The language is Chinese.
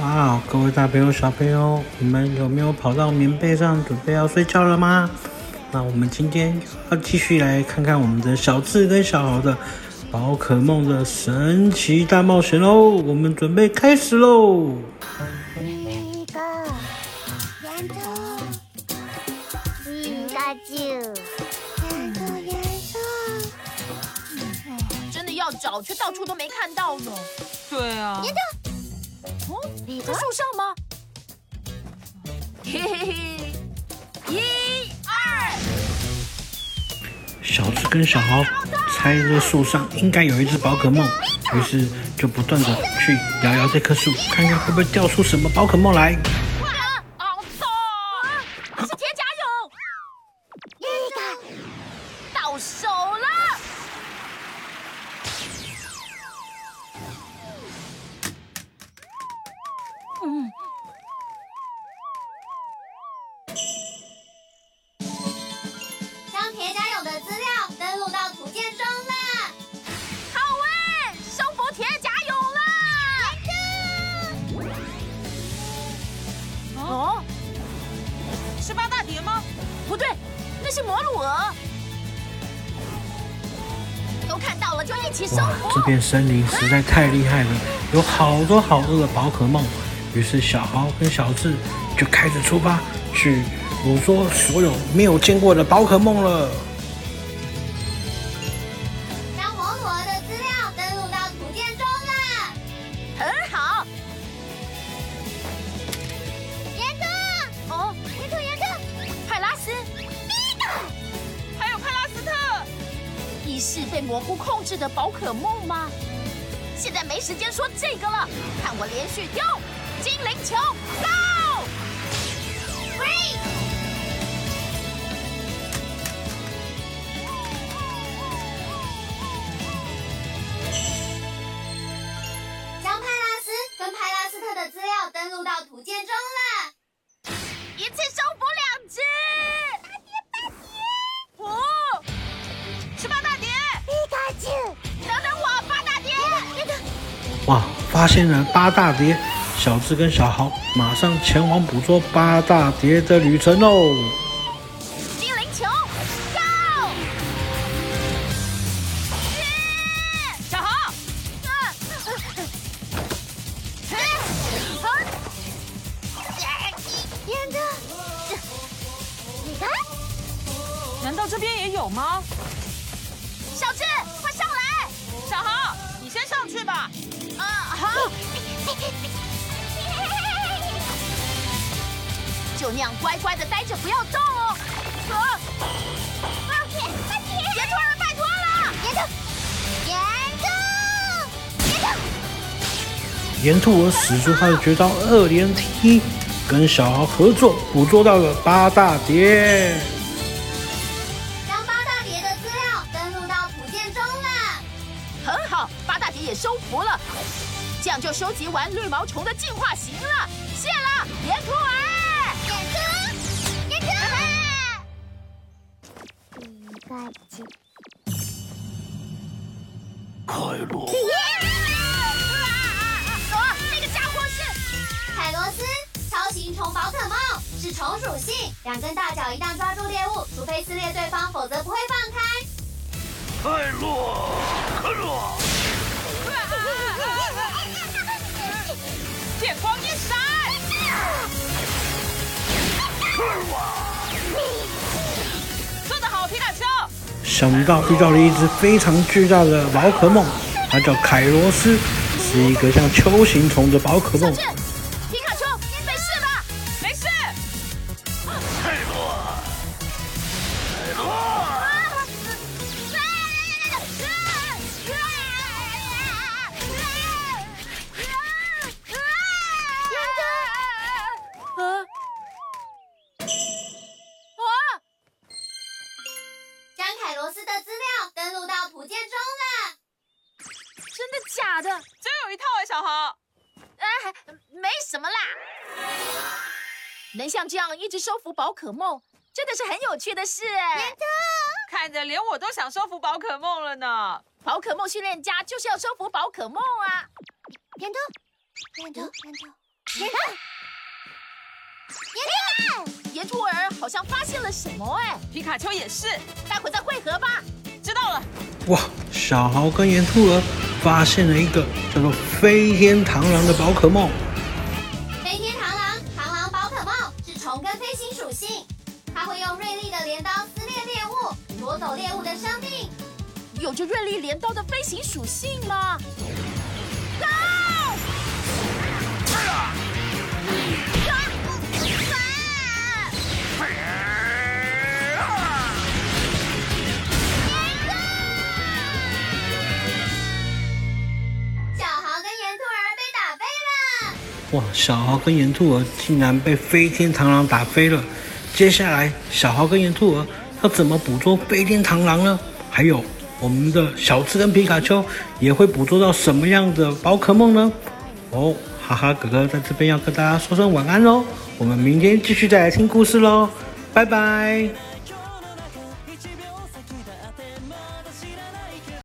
哇，各位大朋友、小朋友，你们有没有跑到棉被上准备要睡觉了吗？那我们今天要继续来看看我们的小智跟小豪的宝可梦的神奇大冒险喽！我们准备开始喽！一个，两个，一个九，两个颜色。真的要找，却到处都没看到呢。对啊。哦，在树上吗？嘿嘿嘿，一二。小智跟小豪猜这树上应该有一只宝可梦，于是就不断的去摇摇这棵树，看看会不会掉出什么宝可梦来。是摩鲁鹅，都看到了就一起收。哇，这片森林实在太厉害了，有好多好多的宝可梦。于是小豪跟小智就开始出发，去捕捉所有没有见过的宝可梦了。是被蘑菇控制的宝可梦吗？现在没时间说这个了，看我连续丢精灵球，Go！将派拉斯跟派拉斯特的资料登录到图鉴中了，一次哇！发现了八大蝶，小智跟小豪马上前往捕捉八大蝶的旅程喽！精灵球，Go！小豪，天哪！你看，难道这边也有吗？小智，快上来！小豪，你先上去吧。啊好，就那样乖乖的待着，不要动哦。啊！抱歉，抱歉，岩兔儿，拜托了。岩兔，岩兔，岩兔。岩兔儿使出他的绝招二连踢，跟小豪合作捕捉到了八大叠。服了。这样就收集完绿毛虫的进化型了，谢了，岩兔儿。岩兔，岩兔。一个鸡。凯罗。啊，那个家伙是凯罗斯，超型虫宝可梦，是虫属性，两根大脚，一旦抓住猎物，除非撕裂对方，否则不会放开。凯洛，凯罗。电光一闪！做得好，皮卡丘！想不到遇到了一只非常巨大的宝可梦，它叫凯罗斯，是一个像球形虫的宝可梦。假的，真有一套哎，小豪。哎，没什么啦。能像这样一直收服宝可梦，真的是很有趣的事哎。看着连我都想收服宝可梦了呢。宝可梦训练家就是要收服宝可梦啊。岩兔，岩兔，岩兔。岩兔儿好像发现了什么哎，皮卡丘也是，待会再会合吧。知道了。哇，小豪跟岩兔儿发现了一个叫做飞天螳螂的宝可梦。飞天螳螂，螳螂宝可梦是虫跟飞行属性，它会用锐利的镰刀撕裂猎物，夺走猎物的生命。有着锐利镰刀的飞行属性吗？哇！小豪跟岩兔儿竟然被飞天螳螂打飞了。接下来，小豪跟岩兔儿要怎么捕捉飞天螳螂呢？还有，我们的小智跟皮卡丘也会捕捉到什么样的宝可梦呢？哦，哈哈哥哥在这边要跟大家说声晚安喽。我们明天继续再来听故事喽，拜拜。